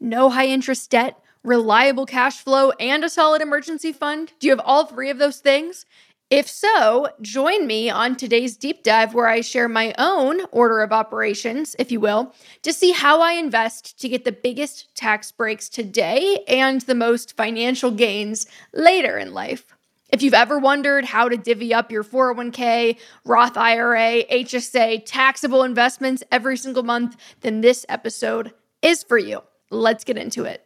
no high interest debt, reliable cash flow, and a solid emergency fund? Do you have all three of those things? If so, join me on today's deep dive where I share my own order of operations, if you will, to see how I invest to get the biggest tax breaks today and the most financial gains later in life. If you've ever wondered how to divvy up your 401k, Roth IRA, HSA, taxable investments every single month, then this episode is for you. Let's get into it.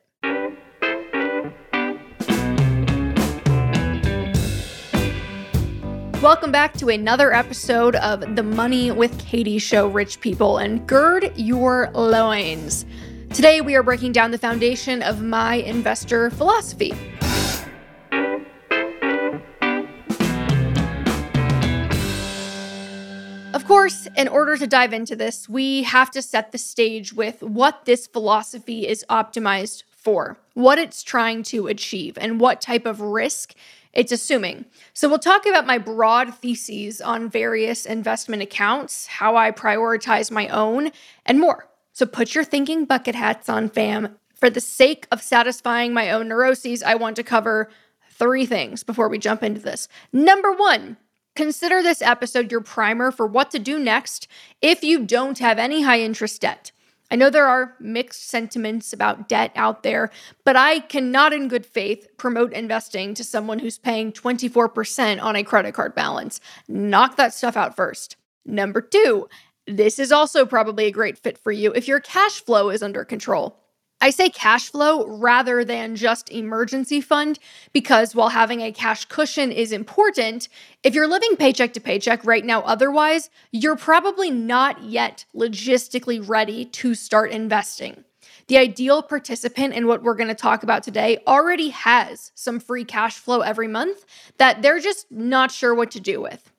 Welcome back to another episode of the Money with Katie Show, Rich People, and gird your loins. Today, we are breaking down the foundation of my investor philosophy. Course, in order to dive into this, we have to set the stage with what this philosophy is optimized for, what it's trying to achieve, and what type of risk it's assuming. So, we'll talk about my broad theses on various investment accounts, how I prioritize my own, and more. So, put your thinking bucket hats on, fam. For the sake of satisfying my own neuroses, I want to cover three things before we jump into this. Number one, consider this episode your primer for what to do next if you don't have any high interest debt. I know there are mixed sentiments about debt out there, but I cannot, in good faith, promote investing to someone who's paying 24% on a credit card balance. Knock that stuff out first. Number two, this is also probably a great fit for you if your cash flow is under control. I say cash flow rather than just emergency fund because while having a cash cushion is important, if you're living paycheck to paycheck right now otherwise, you're probably not yet logistically ready to start investing. The ideal participant in what we're going to talk about today already has some free cash flow every month that they're just not sure what to do with.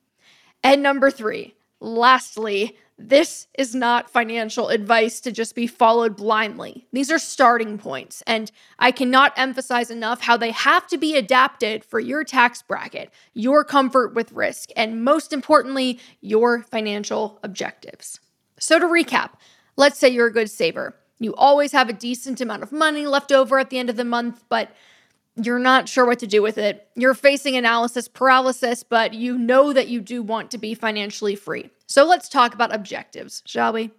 And number three, lastly, this is not financial advice to just be followed blindly. These are starting points, and I cannot emphasize enough how they have to be adapted for your tax bracket, your comfort with risk, and most importantly, your financial objectives. So, to recap, let's say you're a good saver. You always have a decent amount of money left over at the end of the month, but you're not sure what to do with it. You're facing analysis paralysis, but you know that you do want to be financially free. So let's talk about objectives, shall we?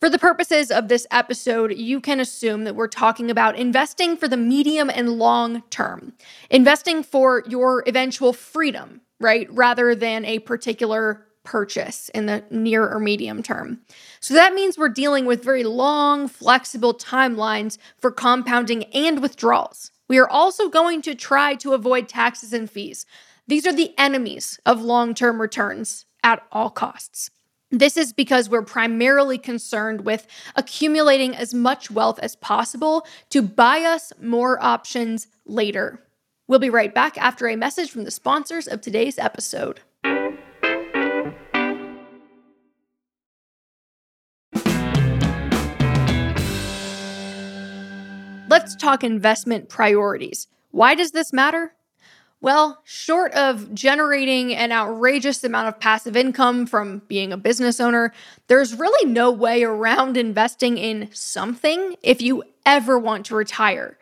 For the purposes of this episode, you can assume that we're talking about investing for the medium and long term, investing for your eventual freedom, right? Rather than a particular purchase in the near or medium term. So that means we're dealing with very long, flexible timelines for compounding and withdrawals. We are also going to try to avoid taxes and fees. These are the enemies of long term returns at all costs. This is because we're primarily concerned with accumulating as much wealth as possible to buy us more options later. We'll be right back after a message from the sponsors of today's episode. Let's talk investment priorities. Why does this matter? Well, short of generating an outrageous amount of passive income from being a business owner, there's really no way around investing in something if you ever want to retire.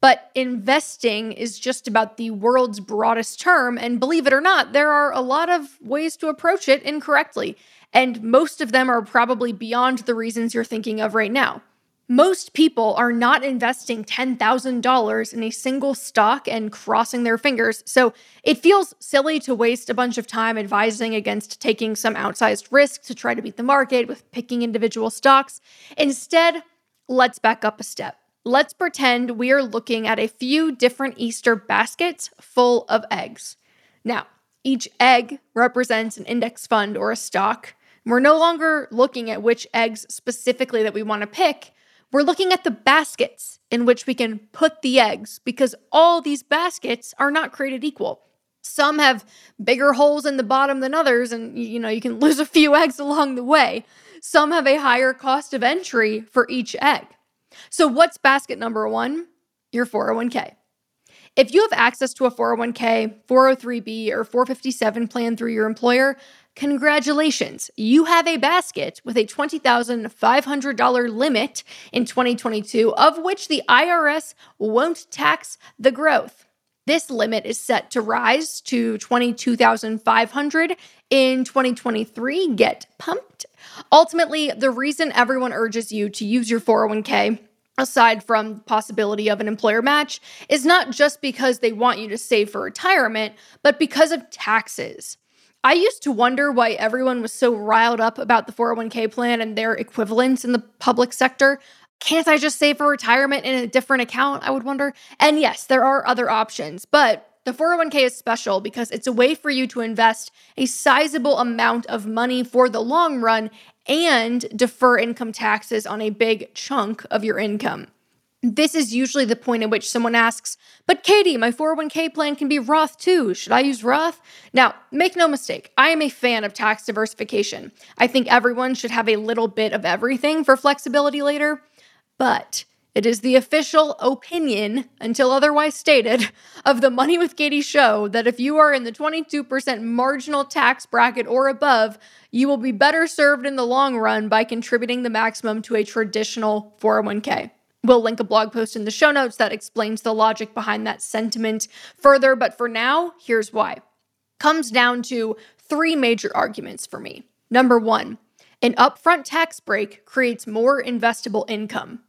But investing is just about the world's broadest term, and believe it or not, there are a lot of ways to approach it incorrectly, and most of them are probably beyond the reasons you're thinking of right now. Most people are not investing $10,000 in a single stock and crossing their fingers, so it feels silly to waste a bunch of time advising against taking some outsized risk to try to beat the market with picking individual stocks. Instead, let's back up a step. Let's pretend we are looking at a few different Easter baskets full of eggs. Now, each egg represents an index fund or a stock. We're no longer looking at which eggs specifically that we want to pick we're looking at the baskets in which we can put the eggs because all these baskets are not created equal. Some have bigger holes in the bottom than others, and you know, you can lose a few eggs along the way. Some have a higher cost of entry for each egg. So, what's basket number one? Your 401k. If you have access to a 401k, 403b, or 457 plan through your employer, congratulations. You have a basket with a $20,500 limit in 2022, of which the IRS won't tax the growth. This limit is set to rise to 22,500 in 2023. Get pumped. Ultimately, the reason everyone urges you to use your 401k aside from possibility of an employer match is not just because they want you to save for retirement, but because of taxes. I used to wonder why everyone was so riled up about the 401k plan and their equivalents in the public sector. Can't I just save for retirement in a different account? I would wonder. And yes, there are other options, but the 401k is special because it's a way for you to invest a sizable amount of money for the long run and defer income taxes on a big chunk of your income. This is usually the point at which someone asks, But Katie, my 401k plan can be Roth too. Should I use Roth? Now, make no mistake, I am a fan of tax diversification. I think everyone should have a little bit of everything for flexibility later. But it is the official opinion, until otherwise stated, of the Money with Katie show that if you are in the 22% marginal tax bracket or above, you will be better served in the long run by contributing the maximum to a traditional 401k. We'll link a blog post in the show notes that explains the logic behind that sentiment further, but for now, here's why. Comes down to three major arguments for me. Number one, an upfront tax break creates more investable income.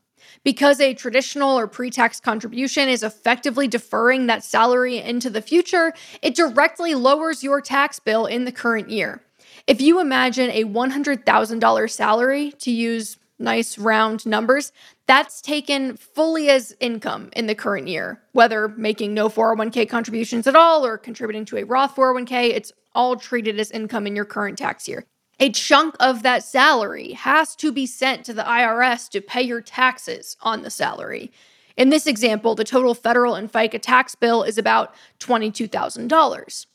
Because a traditional or pre tax contribution is effectively deferring that salary into the future, it directly lowers your tax bill in the current year. If you imagine a $100,000 salary, to use nice round numbers, that's taken fully as income in the current year, whether making no 401k contributions at all or contributing to a Roth 401k, it's all treated as income in your current tax year. A chunk of that salary has to be sent to the IRS to pay your taxes on the salary. In this example, the total federal and FICA tax bill is about $22,000.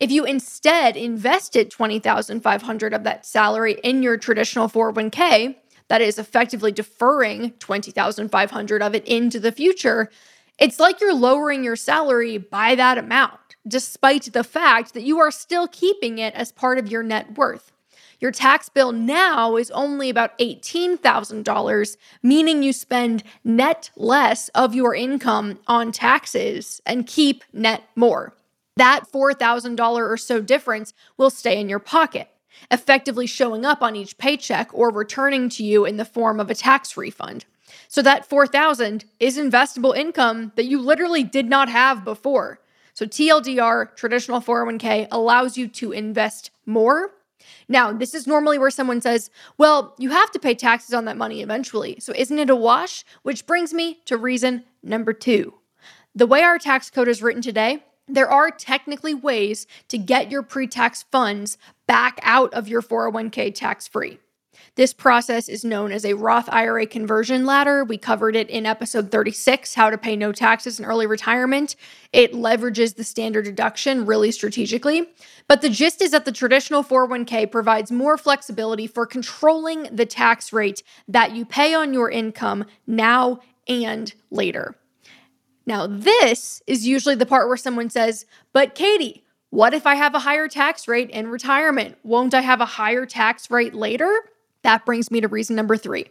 If you instead invested 20,500 of that salary in your traditional 401k, that is effectively deferring 20,500 of it into the future, it's like you're lowering your salary by that amount, despite the fact that you are still keeping it as part of your net worth. Your tax bill now is only about $18,000, meaning you spend net less of your income on taxes and keep net more. That $4,000 or so difference will stay in your pocket, effectively showing up on each paycheck or returning to you in the form of a tax refund. So that 4000 is investable income that you literally did not have before. So TLDR, traditional 401k, allows you to invest more now, this is normally where someone says, well, you have to pay taxes on that money eventually. So isn't it a wash? Which brings me to reason number two. The way our tax code is written today, there are technically ways to get your pre tax funds back out of your 401k tax free. This process is known as a Roth IRA conversion ladder. We covered it in episode 36, How to Pay No Taxes in Early Retirement. It leverages the standard deduction really strategically. But the gist is that the traditional 401k provides more flexibility for controlling the tax rate that you pay on your income now and later. Now, this is usually the part where someone says, But Katie, what if I have a higher tax rate in retirement? Won't I have a higher tax rate later? That brings me to reason number three.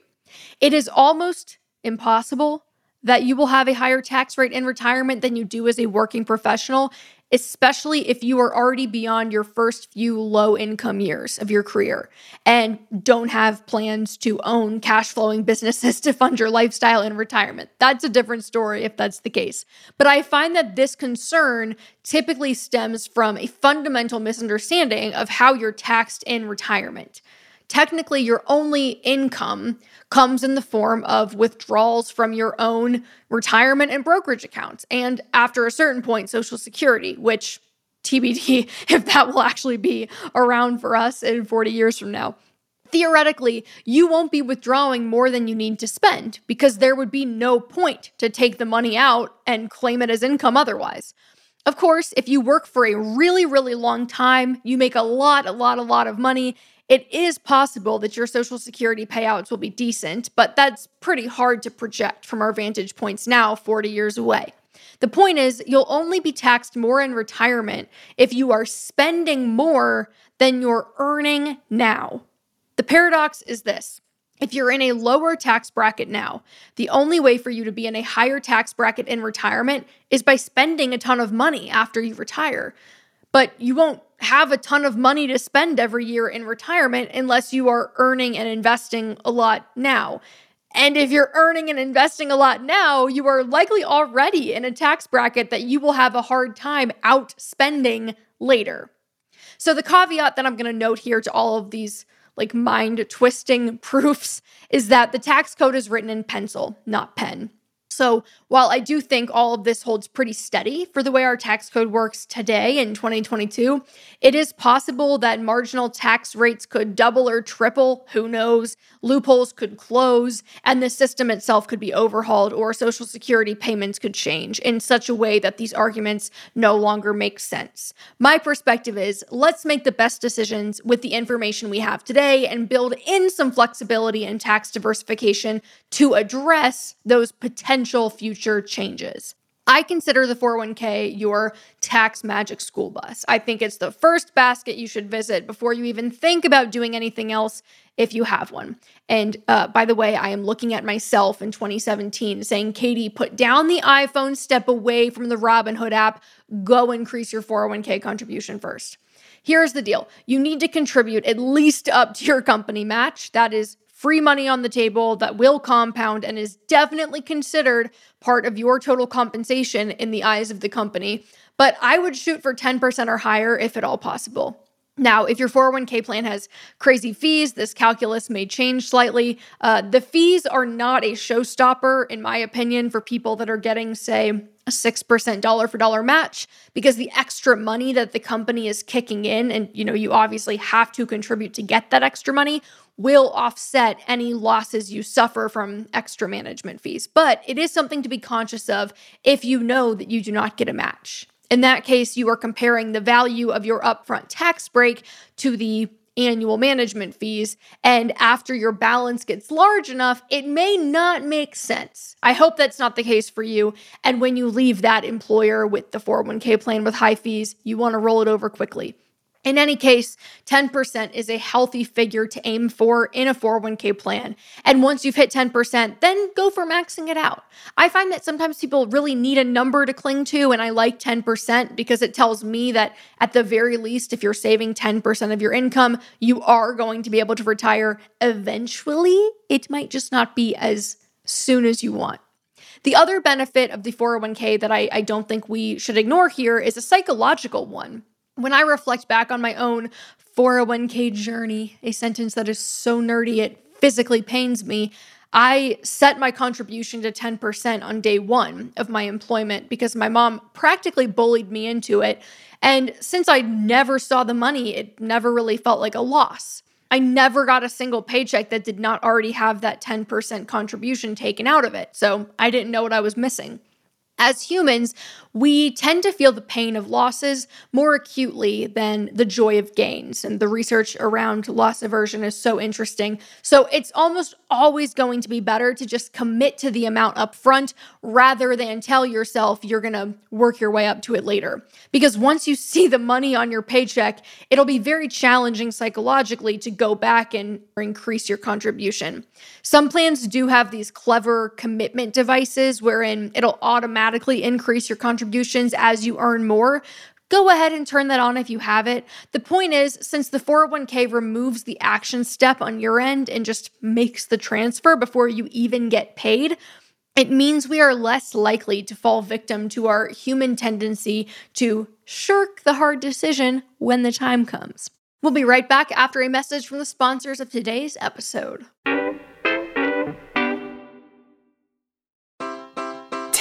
It is almost impossible that you will have a higher tax rate in retirement than you do as a working professional, especially if you are already beyond your first few low income years of your career and don't have plans to own cash flowing businesses to fund your lifestyle in retirement. That's a different story if that's the case. But I find that this concern typically stems from a fundamental misunderstanding of how you're taxed in retirement technically your only income comes in the form of withdrawals from your own retirement and brokerage accounts. And after a certain point, Social Security, which TBD if that will actually be around for us in 40 years from now. Theoretically, you won't be withdrawing more than you need to spend because there would be no point to take the money out and claim it as income otherwise. Of course, if you work for a really, really long time, you make a lot, a lot, a lot of money, it is possible that your Social Security payouts will be decent, but that's pretty hard to project from our vantage points now, 40 years away. The point is, you'll only be taxed more in retirement if you are spending more than you're earning now. The paradox is this if you're in a lower tax bracket now, the only way for you to be in a higher tax bracket in retirement is by spending a ton of money after you retire. But you won't have a ton of money to spend every year in retirement unless you are earning and investing a lot now. And if you're earning and investing a lot now, you are likely already in a tax bracket that you will have a hard time outspending later. So, the caveat that I'm going to note here to all of these like mind twisting proofs is that the tax code is written in pencil, not pen. So, while I do think all of this holds pretty steady for the way our tax code works today in 2022, it is possible that marginal tax rates could double or triple. Who knows? Loopholes could close, and the system itself could be overhauled, or Social Security payments could change in such a way that these arguments no longer make sense. My perspective is let's make the best decisions with the information we have today and build in some flexibility and tax diversification to address those potential potential future changes. I consider the 401k your tax magic school bus. I think it's the first basket you should visit before you even think about doing anything else if you have one. And uh, by the way, I am looking at myself in 2017 saying, Katie, put down the iPhone, step away from the Robinhood app, go increase your 401k contribution first. Here's the deal you need to contribute at least up to your company match. That is free money on the table that will compound and is definitely considered part of your total compensation in the eyes of the company. But I would shoot for 10% or higher if at all possible. Now, if your 401k plan has crazy fees, this calculus may change slightly. Uh, the fees are not a showstopper, in my opinion, for people that are getting, say, a 6% dollar for dollar match because the extra money that the company is kicking in and you know you obviously have to contribute to get that extra money will offset any losses you suffer from extra management fees. But it is something to be conscious of if you know that you do not get a match. In that case, you are comparing the value of your upfront tax break to the annual management fees. And after your balance gets large enough, it may not make sense. I hope that's not the case for you. And when you leave that employer with the 401k plan with high fees, you want to roll it over quickly. In any case, 10% is a healthy figure to aim for in a 401k plan. And once you've hit 10%, then go for maxing it out. I find that sometimes people really need a number to cling to, and I like 10% because it tells me that at the very least, if you're saving 10% of your income, you are going to be able to retire eventually. It might just not be as soon as you want. The other benefit of the 401k that I, I don't think we should ignore here is a psychological one. When I reflect back on my own 401k journey, a sentence that is so nerdy it physically pains me, I set my contribution to 10% on day one of my employment because my mom practically bullied me into it. And since I never saw the money, it never really felt like a loss. I never got a single paycheck that did not already have that 10% contribution taken out of it. So I didn't know what I was missing. As humans, we tend to feel the pain of losses more acutely than the joy of gains. And the research around loss aversion is so interesting. So it's almost always going to be better to just commit to the amount up front rather than tell yourself you're going to work your way up to it later. Because once you see the money on your paycheck, it'll be very challenging psychologically to go back and increase your contribution. Some plans do have these clever commitment devices wherein it'll automatically increase your contributions as you earn more. Go ahead and turn that on if you have it. The point is, since the 401k removes the action step on your end and just makes the transfer before you even get paid, it means we are less likely to fall victim to our human tendency to shirk the hard decision when the time comes. We'll be right back after a message from the sponsors of today's episode.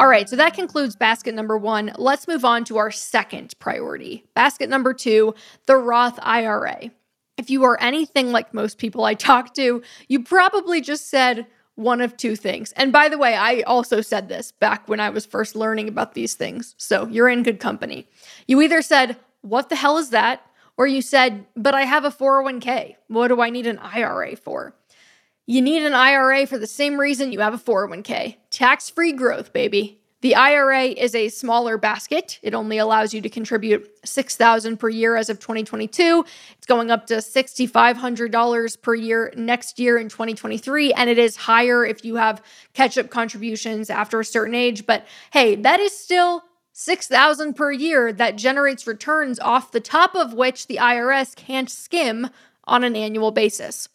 All right, so that concludes basket number one. Let's move on to our second priority. Basket number two, the Roth IRA. If you are anything like most people I talk to, you probably just said one of two things. And by the way, I also said this back when I was first learning about these things. So you're in good company. You either said, What the hell is that? Or you said, But I have a 401k. What do I need an IRA for? You need an IRA for the same reason you have a 401k tax free growth, baby. The IRA is a smaller basket. It only allows you to contribute 6000 per year as of 2022. It's going up to $6500 per year next year in 2023 and it is higher if you have catch-up contributions after a certain age, but hey, that is still 6000 per year that generates returns off the top of which the IRS can't skim on an annual basis.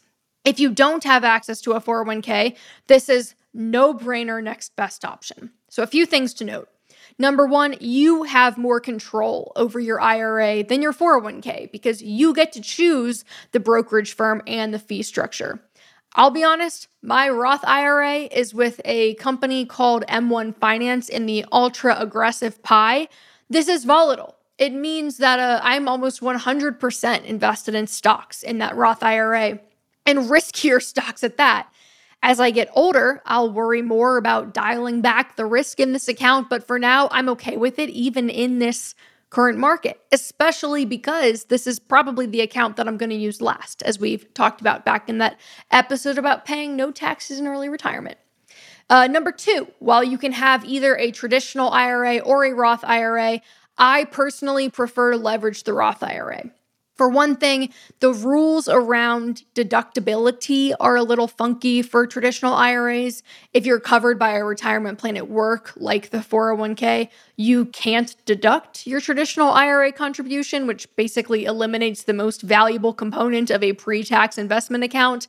If you don't have access to a 401k, this is no brainer next best option. So, a few things to note. Number one, you have more control over your IRA than your 401k because you get to choose the brokerage firm and the fee structure. I'll be honest, my Roth IRA is with a company called M1 Finance in the ultra aggressive pie. This is volatile. It means that uh, I'm almost 100% invested in stocks in that Roth IRA and riskier stocks at that. As I get older, I'll worry more about dialing back the risk in this account, but for now, I'm okay with it, even in this current market, especially because this is probably the account that I'm going to use last, as we've talked about back in that episode about paying no taxes in early retirement. Uh, number two, while you can have either a traditional IRA or a Roth IRA, I personally prefer to leverage the Roth IRA. For one thing, the rules around deductibility are a little funky for traditional IRAs. If you're covered by a retirement plan at work, like the 401k, you can't deduct your traditional IRA contribution, which basically eliminates the most valuable component of a pre tax investment account.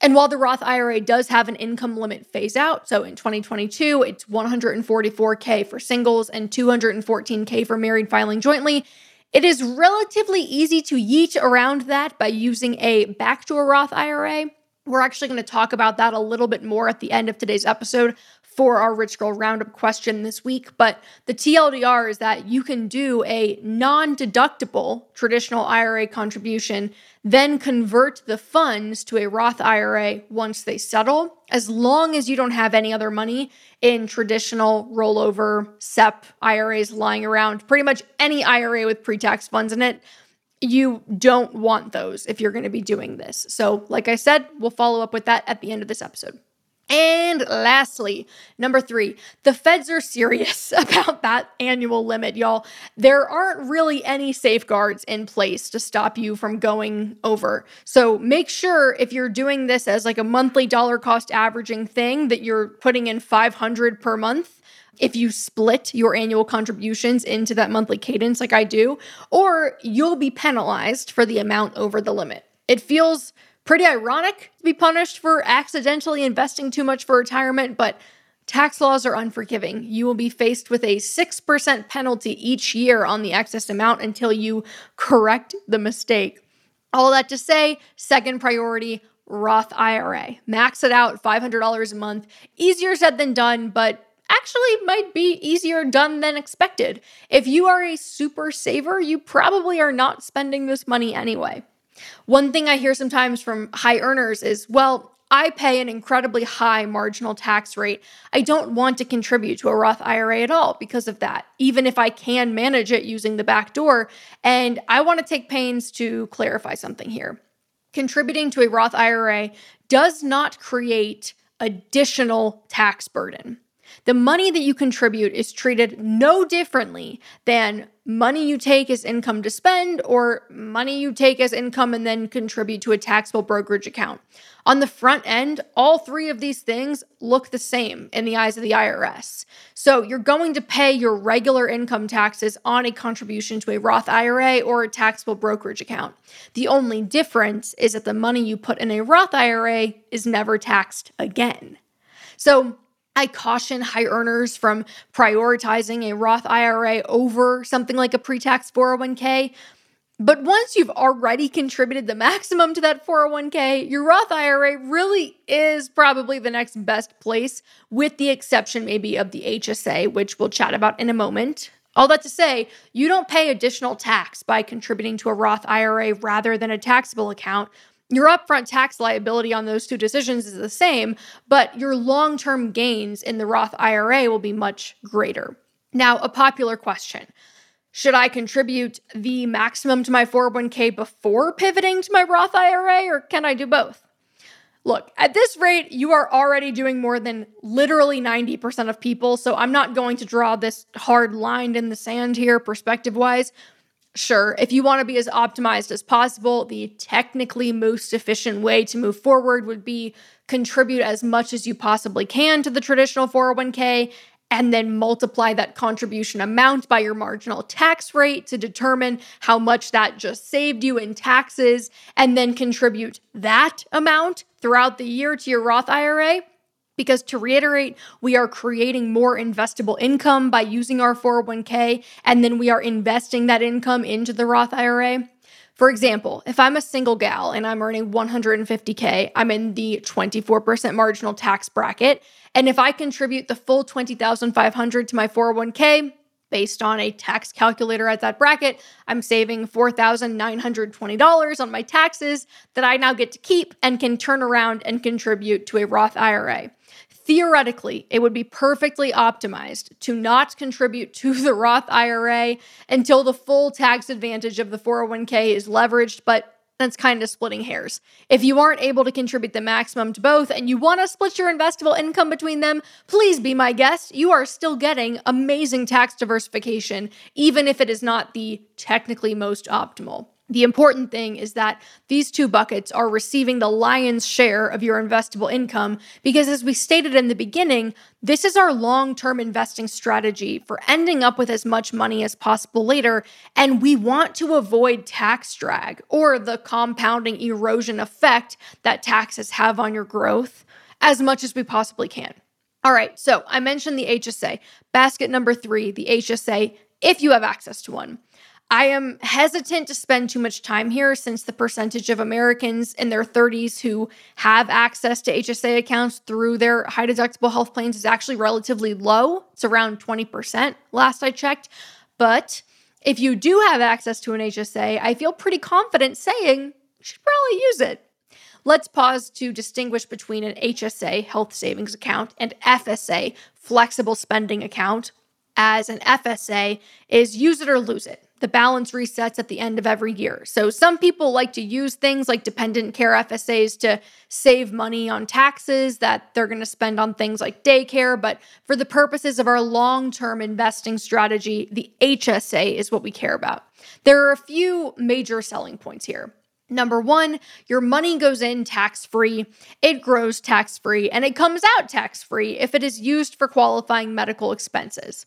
And while the Roth IRA does have an income limit phase out, so in 2022, it's 144K for singles and 214K for married filing jointly, it is relatively easy to yeet around that by using a backdoor Roth IRA. We're actually going to talk about that a little bit more at the end of today's episode for our Rich Girl Roundup question this week. But the TLDR is that you can do a non deductible traditional IRA contribution, then convert the funds to a Roth IRA once they settle, as long as you don't have any other money in traditional rollover SEP IRAs lying around. Pretty much any IRA with pre tax funds in it you don't want those if you're going to be doing this. So, like I said, we'll follow up with that at the end of this episode. And lastly, number three, the feds are serious about that annual limit, y'all. There aren't really any safeguards in place to stop you from going over. So make sure if you're doing this as like a monthly dollar cost averaging thing that you're putting in 500 per month if you split your annual contributions into that monthly cadence like I do, or you'll be penalized for the amount over the limit. It feels Pretty ironic to be punished for accidentally investing too much for retirement, but tax laws are unforgiving. You will be faced with a 6% penalty each year on the excess amount until you correct the mistake. All that to say, second priority Roth IRA. Max it out $500 a month. Easier said than done, but actually might be easier done than expected. If you are a super saver, you probably are not spending this money anyway. One thing I hear sometimes from high earners is, well, I pay an incredibly high marginal tax rate. I don't want to contribute to a Roth IRA at all because of that, even if I can manage it using the back door. And I want to take pains to clarify something here. Contributing to a Roth IRA does not create additional tax burden. The money that you contribute is treated no differently than money you take as income to spend or money you take as income and then contribute to a taxable brokerage account. On the front end, all three of these things look the same in the eyes of the IRS. So you're going to pay your regular income taxes on a contribution to a Roth IRA or a taxable brokerage account. The only difference is that the money you put in a Roth IRA is never taxed again. So I caution high earners from prioritizing a Roth IRA over something like a pre tax 401k. But once you've already contributed the maximum to that 401k, your Roth IRA really is probably the next best place, with the exception maybe of the HSA, which we'll chat about in a moment. All that to say, you don't pay additional tax by contributing to a Roth IRA rather than a taxable account. Your upfront tax liability on those two decisions is the same, but your long term gains in the Roth IRA will be much greater. Now, a popular question should I contribute the maximum to my 401k before pivoting to my Roth IRA, or can I do both? Look, at this rate, you are already doing more than literally 90% of people, so I'm not going to draw this hard line in the sand here, perspective wise. Sure, if you want to be as optimized as possible, the technically most efficient way to move forward would be contribute as much as you possibly can to the traditional 401k and then multiply that contribution amount by your marginal tax rate to determine how much that just saved you in taxes, and then contribute that amount throughout the year to your Roth IRA. Because to reiterate, we are creating more investable income by using our 401k, and then we are investing that income into the Roth IRA. For example, if I'm a single gal and I'm earning 150K, I'm in the 24% marginal tax bracket. And if I contribute the full 20,500 to my 401k, based on a tax calculator at that bracket, I'm saving $4,920 on my taxes that I now get to keep and can turn around and contribute to a Roth IRA. Theoretically, it would be perfectly optimized to not contribute to the Roth IRA until the full tax advantage of the 401k is leveraged, but that's kind of splitting hairs. If you aren't able to contribute the maximum to both and you want to split your investable income between them, please be my guest. You are still getting amazing tax diversification, even if it is not the technically most optimal. The important thing is that these two buckets are receiving the lion's share of your investable income because, as we stated in the beginning, this is our long term investing strategy for ending up with as much money as possible later. And we want to avoid tax drag or the compounding erosion effect that taxes have on your growth as much as we possibly can. All right, so I mentioned the HSA. Basket number three, the HSA, if you have access to one. I am hesitant to spend too much time here since the percentage of Americans in their 30s who have access to HSA accounts through their high deductible health plans is actually relatively low. It's around 20% last I checked. But if you do have access to an HSA, I feel pretty confident saying you should probably use it. Let's pause to distinguish between an HSA, health savings account, and FSA, flexible spending account. As an FSA is use it or lose it the balance resets at the end of every year. So some people like to use things like dependent care FSAs to save money on taxes that they're going to spend on things like daycare, but for the purposes of our long-term investing strategy, the HSA is what we care about. There are a few major selling points here. Number one, your money goes in tax free, it grows tax free, and it comes out tax free if it is used for qualifying medical expenses.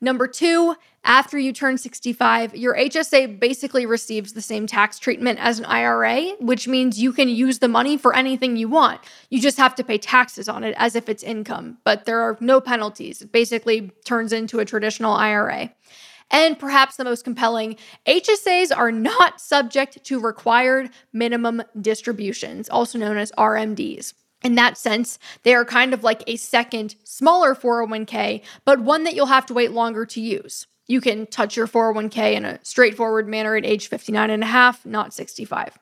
Number two, after you turn 65, your HSA basically receives the same tax treatment as an IRA, which means you can use the money for anything you want. You just have to pay taxes on it as if it's income, but there are no penalties. It basically turns into a traditional IRA. And perhaps the most compelling, HSAs are not subject to required minimum distributions, also known as RMDs. In that sense, they are kind of like a second, smaller 401k, but one that you'll have to wait longer to use. You can touch your 401k in a straightforward manner at age 59 and a half, not 65.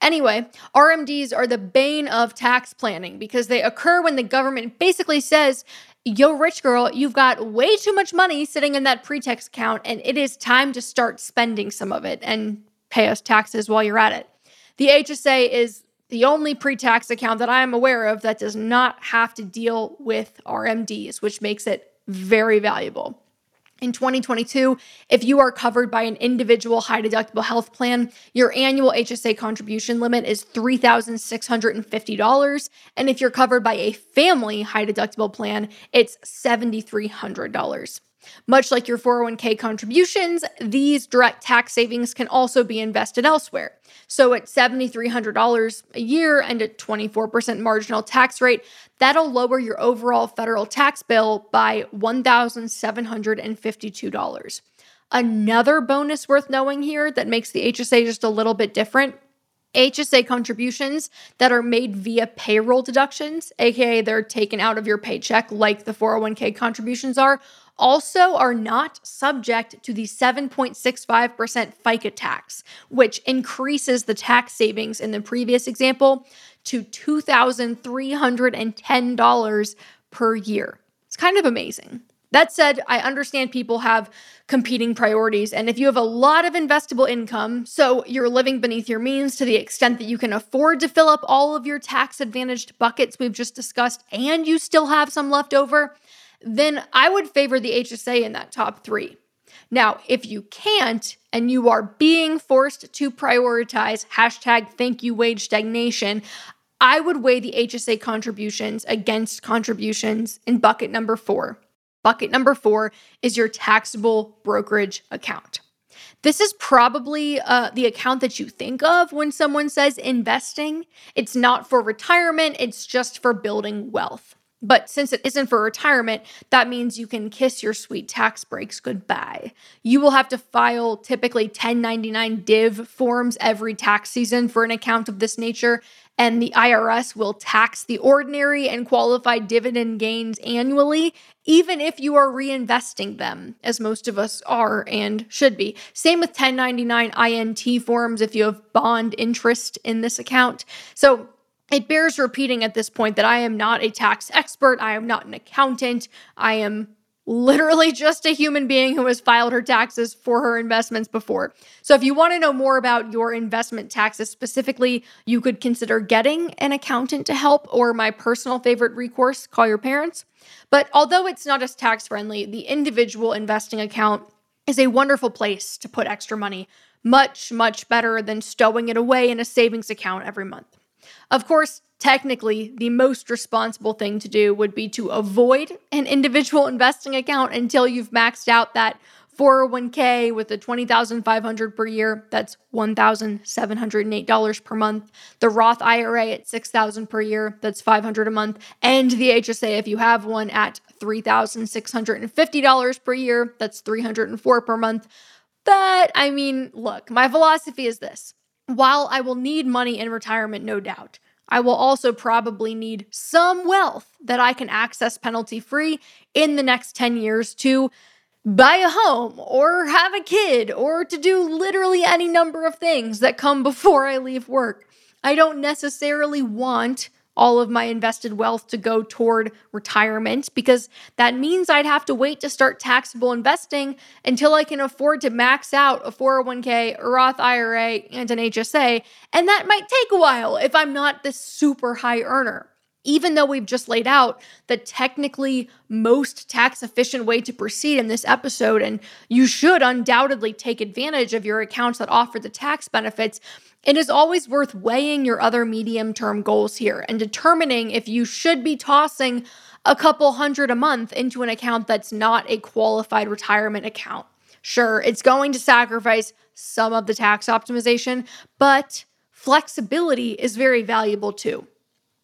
Anyway, RMDs are the bane of tax planning because they occur when the government basically says, Yo, rich girl, you've got way too much money sitting in that pre-tax account, and it is time to start spending some of it and pay us taxes while you're at it. The HSA is the only pre tax account that I am aware of that does not have to deal with RMDs, which makes it very valuable. In 2022, if you are covered by an individual high deductible health plan, your annual HSA contribution limit is $3,650. And if you're covered by a family high deductible plan, it's $7,300. Much like your 401k contributions, these direct tax savings can also be invested elsewhere. So at $7,300 a year and a 24% marginal tax rate, that'll lower your overall federal tax bill by $1,752. Another bonus worth knowing here that makes the HSA just a little bit different HSA contributions that are made via payroll deductions, aka they're taken out of your paycheck like the 401k contributions are, also are not subject to the 7.65% FICA tax, which increases the tax savings in the previous example to $2,310 per year. It's kind of amazing. That said, I understand people have competing priorities. And if you have a lot of investable income, so you're living beneath your means to the extent that you can afford to fill up all of your tax advantaged buckets we've just discussed, and you still have some left over, then I would favor the HSA in that top three. Now, if you can't and you are being forced to prioritize hashtag thank you wage stagnation, I would weigh the HSA contributions against contributions in bucket number four. Bucket number four is your taxable brokerage account. This is probably uh, the account that you think of when someone says investing. It's not for retirement, it's just for building wealth. But since it isn't for retirement, that means you can kiss your sweet tax breaks goodbye. You will have to file typically 1099 div forms every tax season for an account of this nature, and the IRS will tax the ordinary and qualified dividend gains annually, even if you are reinvesting them, as most of us are and should be. Same with 1099 INT forms if you have bond interest in this account. So it bears repeating at this point that I am not a tax expert. I am not an accountant. I am literally just a human being who has filed her taxes for her investments before. So, if you want to know more about your investment taxes specifically, you could consider getting an accountant to help, or my personal favorite recourse, call your parents. But although it's not as tax friendly, the individual investing account is a wonderful place to put extra money, much, much better than stowing it away in a savings account every month. Of course, technically, the most responsible thing to do would be to avoid an individual investing account until you've maxed out that 401k with the 20,500 per year, that's $1,708 per month. The Roth IRA at 6,000 per year, that's 500 a month, and the HSA if you have one at $3,650 per year, that's 304 per month. But I mean, look, my philosophy is this. While I will need money in retirement, no doubt, I will also probably need some wealth that I can access penalty free in the next 10 years to buy a home or have a kid or to do literally any number of things that come before I leave work. I don't necessarily want all of my invested wealth to go toward retirement because that means I'd have to wait to start taxable investing until I can afford to max out a 401k, a Roth IRA, and an HSA. And that might take a while if I'm not this super high earner. Even though we've just laid out the technically most tax efficient way to proceed in this episode, and you should undoubtedly take advantage of your accounts that offer the tax benefits, it is always worth weighing your other medium term goals here and determining if you should be tossing a couple hundred a month into an account that's not a qualified retirement account. Sure, it's going to sacrifice some of the tax optimization, but flexibility is very valuable too.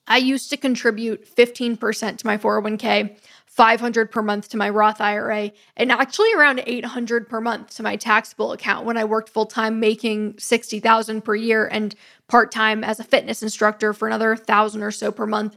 I used to contribute 15% to my 401k 500 per month to my Roth IRA and actually around 800 per month to my taxable account when I worked full time making 60,000 per year and part time as a fitness instructor for another 1000 or so per month.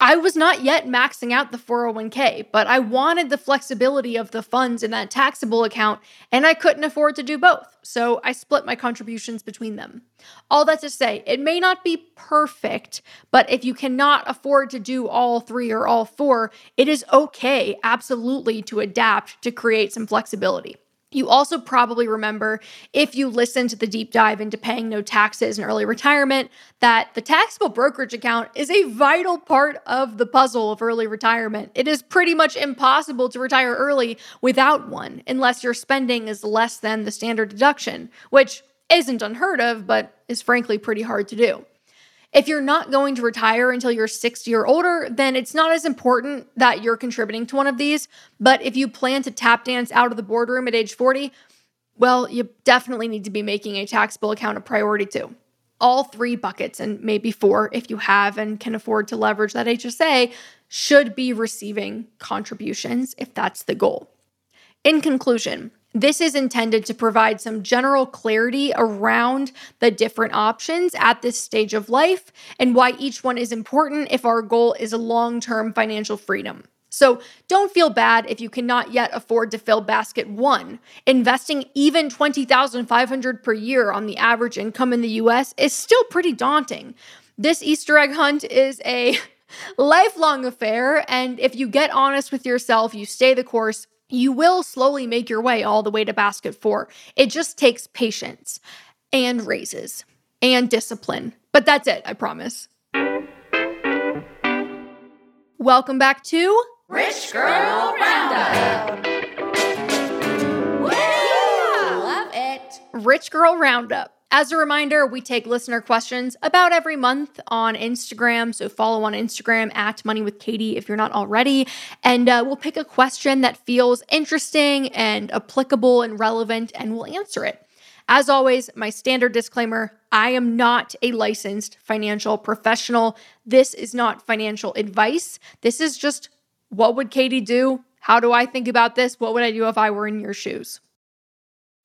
I was not yet maxing out the 401k, but I wanted the flexibility of the funds in that taxable account, and I couldn't afford to do both. So I split my contributions between them. All that to say, it may not be perfect, but if you cannot afford to do all three or all four, it is okay, absolutely, to adapt to create some flexibility. You also probably remember, if you listen to the deep dive into paying no taxes and early retirement, that the taxable brokerage account is a vital part of the puzzle of early retirement. It is pretty much impossible to retire early without one, unless your spending is less than the standard deduction, which isn't unheard of, but is frankly pretty hard to do. If you're not going to retire until you're 60 or older, then it's not as important that you're contributing to one of these. But if you plan to tap dance out of the boardroom at age 40, well, you definitely need to be making a taxable account a priority too. All three buckets, and maybe four if you have and can afford to leverage that HSA, should be receiving contributions if that's the goal. In conclusion, This is intended to provide some general clarity around the different options at this stage of life and why each one is important if our goal is a long term financial freedom. So don't feel bad if you cannot yet afford to fill basket one. Investing even 20,500 per year on the average income in the US is still pretty daunting. This Easter egg hunt is a lifelong affair, and if you get honest with yourself, you stay the course, you will slowly make your way all the way to basket four. It just takes patience and raises and discipline. But that's it, I promise. Welcome back to Rich Girl Roundup. Love it. Rich Girl Roundup. As a reminder, we take listener questions about every month on Instagram. So follow on Instagram at Money with Katie if you're not already. And uh, we'll pick a question that feels interesting and applicable and relevant, and we'll answer it. As always, my standard disclaimer I am not a licensed financial professional. This is not financial advice. This is just what would Katie do? How do I think about this? What would I do if I were in your shoes?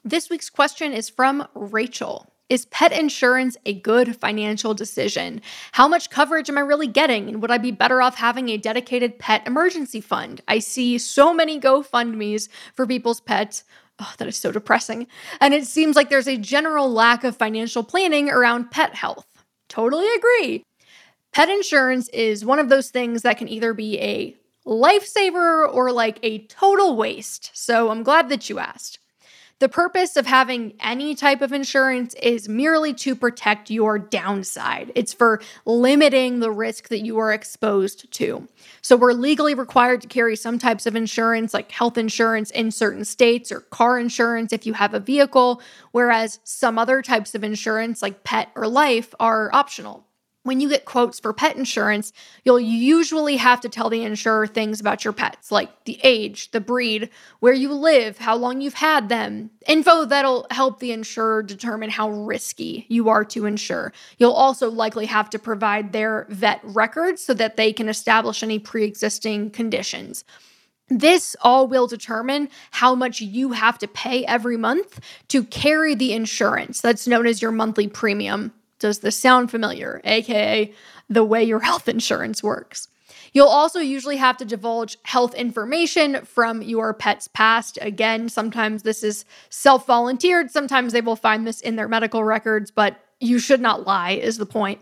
This week's question is from Rachel. Is pet insurance a good financial decision? How much coverage am I really getting? And would I be better off having a dedicated pet emergency fund? I see so many GoFundMe's for people's pets. Oh, that is so depressing. And it seems like there's a general lack of financial planning around pet health. Totally agree. Pet insurance is one of those things that can either be a lifesaver or like a total waste. So I'm glad that you asked. The purpose of having any type of insurance is merely to protect your downside. It's for limiting the risk that you are exposed to. So, we're legally required to carry some types of insurance, like health insurance in certain states, or car insurance if you have a vehicle, whereas some other types of insurance, like pet or life, are optional when you get quotes for pet insurance, you'll usually have to tell the insurer things about your pets, like the age, the breed, where you live, how long you've had them, info that'll help the insurer determine how risky you are to insure. You'll also likely have to provide their vet records so that they can establish any pre existing conditions. This all will determine how much you have to pay every month to carry the insurance. That's known as your monthly premium. Does this sound familiar? AKA the way your health insurance works. You'll also usually have to divulge health information from your pet's past. Again, sometimes this is self volunteered, sometimes they will find this in their medical records, but you should not lie, is the point.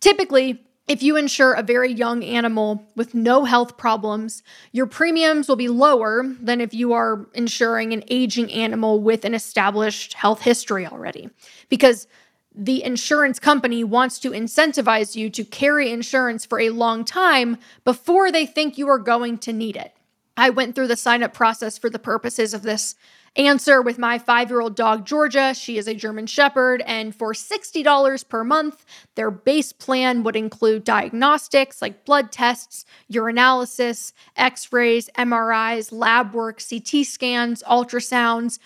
Typically, if you insure a very young animal with no health problems, your premiums will be lower than if you are insuring an aging animal with an established health history already. Because the insurance company wants to incentivize you to carry insurance for a long time before they think you are going to need it. I went through the sign up process for the purposes of this answer with my five year old dog, Georgia. She is a German Shepherd, and for $60 per month, their base plan would include diagnostics like blood tests, urinalysis, x rays, MRIs, lab work, CT scans, ultrasounds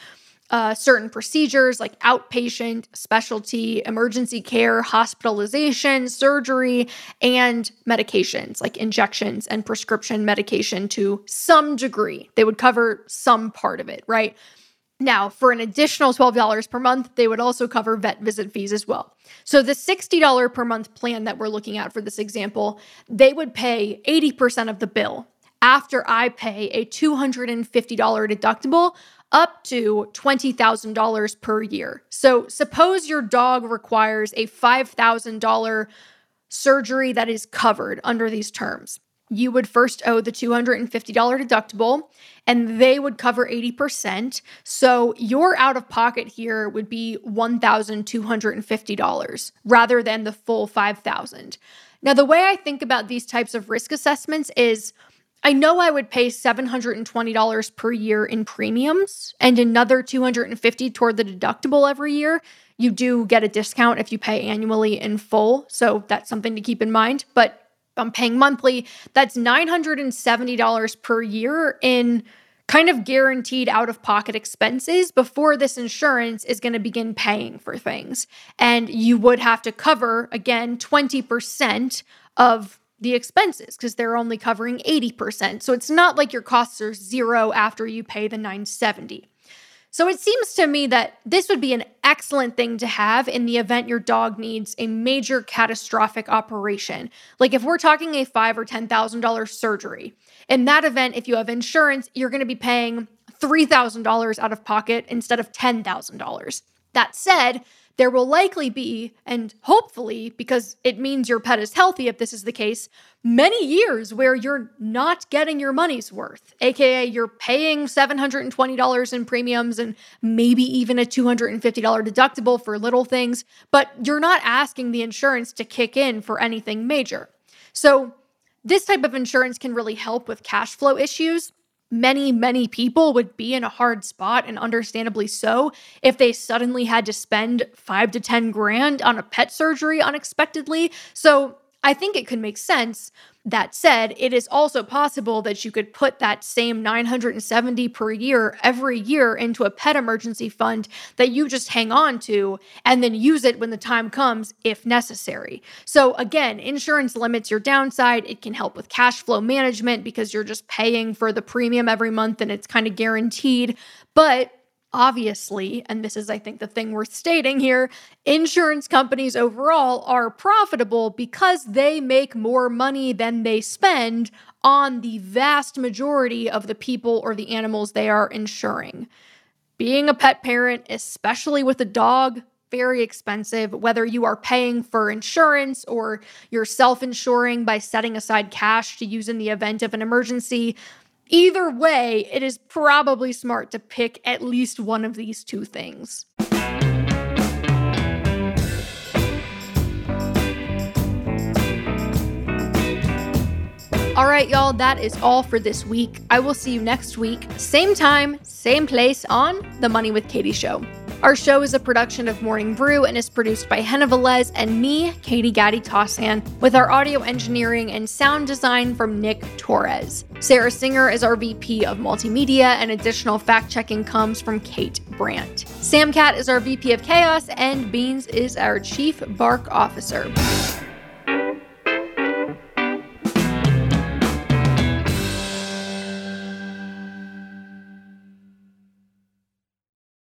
uh, certain procedures like outpatient, specialty, emergency care, hospitalization, surgery, and medications like injections and prescription medication to some degree. They would cover some part of it, right? Now, for an additional $12 per month, they would also cover vet visit fees as well. So, the $60 per month plan that we're looking at for this example, they would pay 80% of the bill after I pay a $250 deductible up to $20,000 per year. So, suppose your dog requires a $5,000 surgery that is covered under these terms. You would first owe the $250 deductible and they would cover 80%. So your out of pocket here would be $1,250 rather than the full 5,000. Now the way I think about these types of risk assessments is I know I would pay $720 per year in premiums and another 250 toward the deductible every year. You do get a discount if you pay annually in full, so that's something to keep in mind, but I'm paying monthly, that's $970 per year in kind of guaranteed out of pocket expenses before this insurance is going to begin paying for things. And you would have to cover, again, 20% of the expenses because they're only covering 80%. So it's not like your costs are zero after you pay the 970. So it seems to me that this would be an excellent thing to have in the event your dog needs a major catastrophic operation. Like if we're talking a five or ten thousand dollar surgery. In that event, if you have insurance, you're going to be paying $3,000 out of pocket instead of $10,000. That said, there will likely be, and hopefully, because it means your pet is healthy if this is the case, many years where you're not getting your money's worth, aka you're paying $720 in premiums and maybe even a $250 deductible for little things, but you're not asking the insurance to kick in for anything major. So, this type of insurance can really help with cash flow issues many, many people would be in a hard spot, and understandably so, if they suddenly had to spend five to 10 grand on a pet surgery unexpectedly. So I think it could make sense. That said, it is also possible that you could put that same 970 per year every year into a pet emergency fund that you just hang on to and then use it when the time comes if necessary. So again, insurance limits your downside. It can help with cash flow management because you're just paying for the premium every month and it's kind of guaranteed. But Obviously, and this is, I think, the thing worth stating here insurance companies overall are profitable because they make more money than they spend on the vast majority of the people or the animals they are insuring. Being a pet parent, especially with a dog, very expensive, whether you are paying for insurance or you're self insuring by setting aside cash to use in the event of an emergency. Either way, it is probably smart to pick at least one of these two things. All right, y'all, that is all for this week. I will see you next week, same time, same place on The Money with Katie Show. Our show is a production of Morning Brew and is produced by Henna Velez and me, Katie Gatti Tassin, with our audio engineering and sound design from Nick Torres. Sarah Singer is our VP of Multimedia, and additional fact checking comes from Kate Brandt. Sam Cat is our VP of Chaos, and Beans is our Chief Bark Officer.